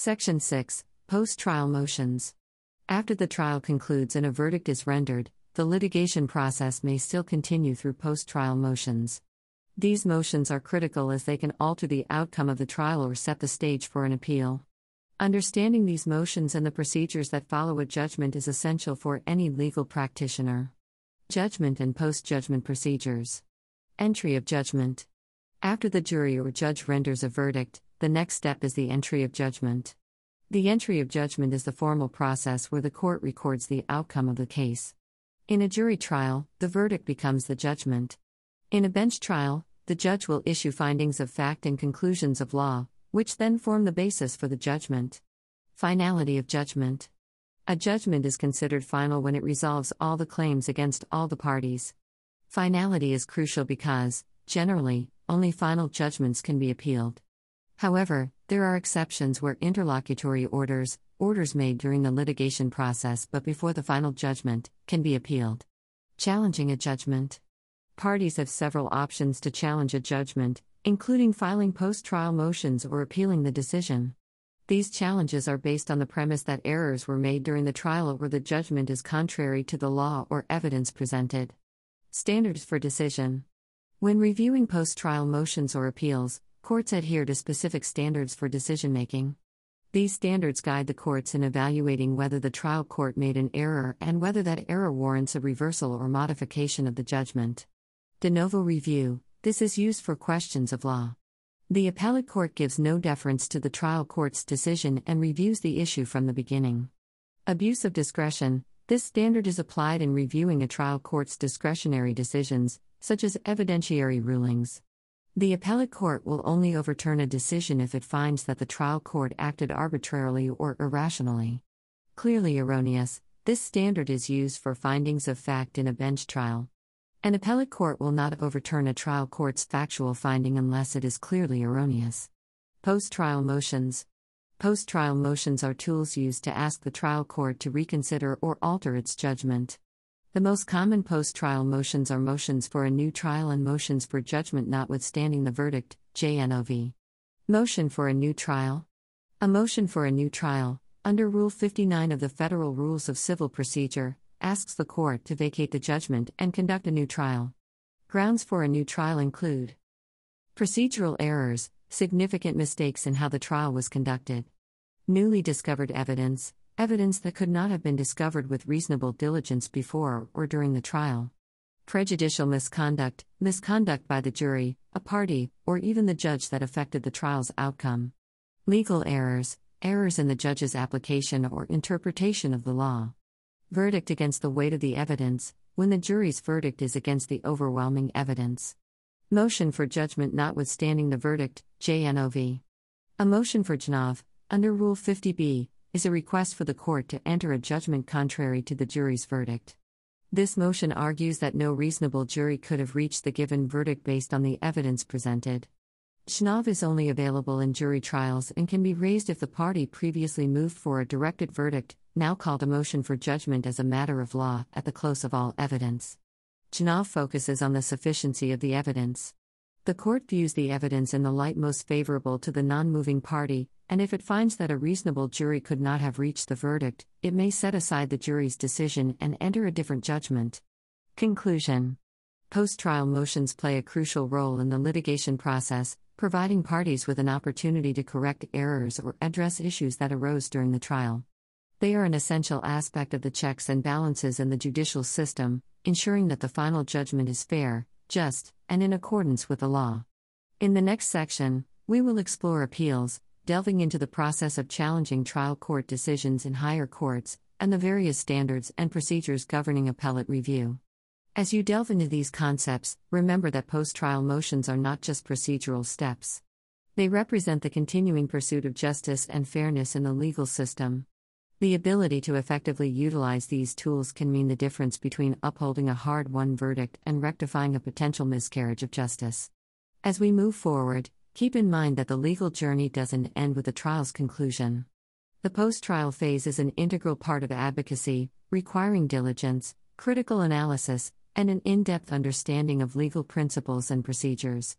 Section 6 Post trial motions. After the trial concludes and a verdict is rendered, the litigation process may still continue through post trial motions. These motions are critical as they can alter the outcome of the trial or set the stage for an appeal. Understanding these motions and the procedures that follow a judgment is essential for any legal practitioner. Judgment and post judgment procedures. Entry of judgment. After the jury or judge renders a verdict, the next step is the entry of judgment. The entry of judgment is the formal process where the court records the outcome of the case. In a jury trial, the verdict becomes the judgment. In a bench trial, the judge will issue findings of fact and conclusions of law, which then form the basis for the judgment. Finality of judgment. A judgment is considered final when it resolves all the claims against all the parties. Finality is crucial because, generally, only final judgments can be appealed. However, there are exceptions where interlocutory orders, orders made during the litigation process but before the final judgment, can be appealed. Challenging a judgment. Parties have several options to challenge a judgment, including filing post trial motions or appealing the decision. These challenges are based on the premise that errors were made during the trial or the judgment is contrary to the law or evidence presented. Standards for decision. When reviewing post trial motions or appeals, courts adhere to specific standards for decision making. These standards guide the courts in evaluating whether the trial court made an error and whether that error warrants a reversal or modification of the judgment. De novo review this is used for questions of law. The appellate court gives no deference to the trial court's decision and reviews the issue from the beginning. Abuse of discretion this standard is applied in reviewing a trial court's discretionary decisions, such as evidentiary rulings. The appellate court will only overturn a decision if it finds that the trial court acted arbitrarily or irrationally. Clearly erroneous, this standard is used for findings of fact in a bench trial. An appellate court will not overturn a trial court's factual finding unless it is clearly erroneous. Post trial motions. Post trial motions are tools used to ask the trial court to reconsider or alter its judgment. The most common post trial motions are motions for a new trial and motions for judgment notwithstanding the verdict, JNOV. Motion for a new trial. A motion for a new trial, under Rule 59 of the Federal Rules of Civil Procedure, asks the court to vacate the judgment and conduct a new trial. Grounds for a new trial include procedural errors, significant mistakes in how the trial was conducted, newly discovered evidence, evidence that could not have been discovered with reasonable diligence before or during the trial, prejudicial misconduct, misconduct by the jury, a party, or even the judge that affected the trial's outcome, legal errors, errors in the judge's application or interpretation of the law. Verdict against the weight of the evidence, when the jury's verdict is against the overwhelming evidence. Motion for judgment notwithstanding the verdict, JNOV. A motion for JNOV, under Rule 50B, is a request for the court to enter a judgment contrary to the jury's verdict. This motion argues that no reasonable jury could have reached the given verdict based on the evidence presented. JNOV is only available in jury trials and can be raised if the party previously moved for a directed verdict, now called a motion for judgment as a matter of law, at the close of all evidence. JNOV focuses on the sufficiency of the evidence. The court views the evidence in the light most favorable to the non moving party, and if it finds that a reasonable jury could not have reached the verdict, it may set aside the jury's decision and enter a different judgment. Conclusion Post trial motions play a crucial role in the litigation process, providing parties with an opportunity to correct errors or address issues that arose during the trial. They are an essential aspect of the checks and balances in the judicial system, ensuring that the final judgment is fair, just, and in accordance with the law. In the next section, we will explore appeals, delving into the process of challenging trial court decisions in higher courts, and the various standards and procedures governing appellate review. As you delve into these concepts, remember that post trial motions are not just procedural steps. They represent the continuing pursuit of justice and fairness in the legal system. The ability to effectively utilize these tools can mean the difference between upholding a hard won verdict and rectifying a potential miscarriage of justice. As we move forward, keep in mind that the legal journey doesn't end with the trial's conclusion. The post trial phase is an integral part of advocacy, requiring diligence, critical analysis, and an in depth understanding of legal principles and procedures.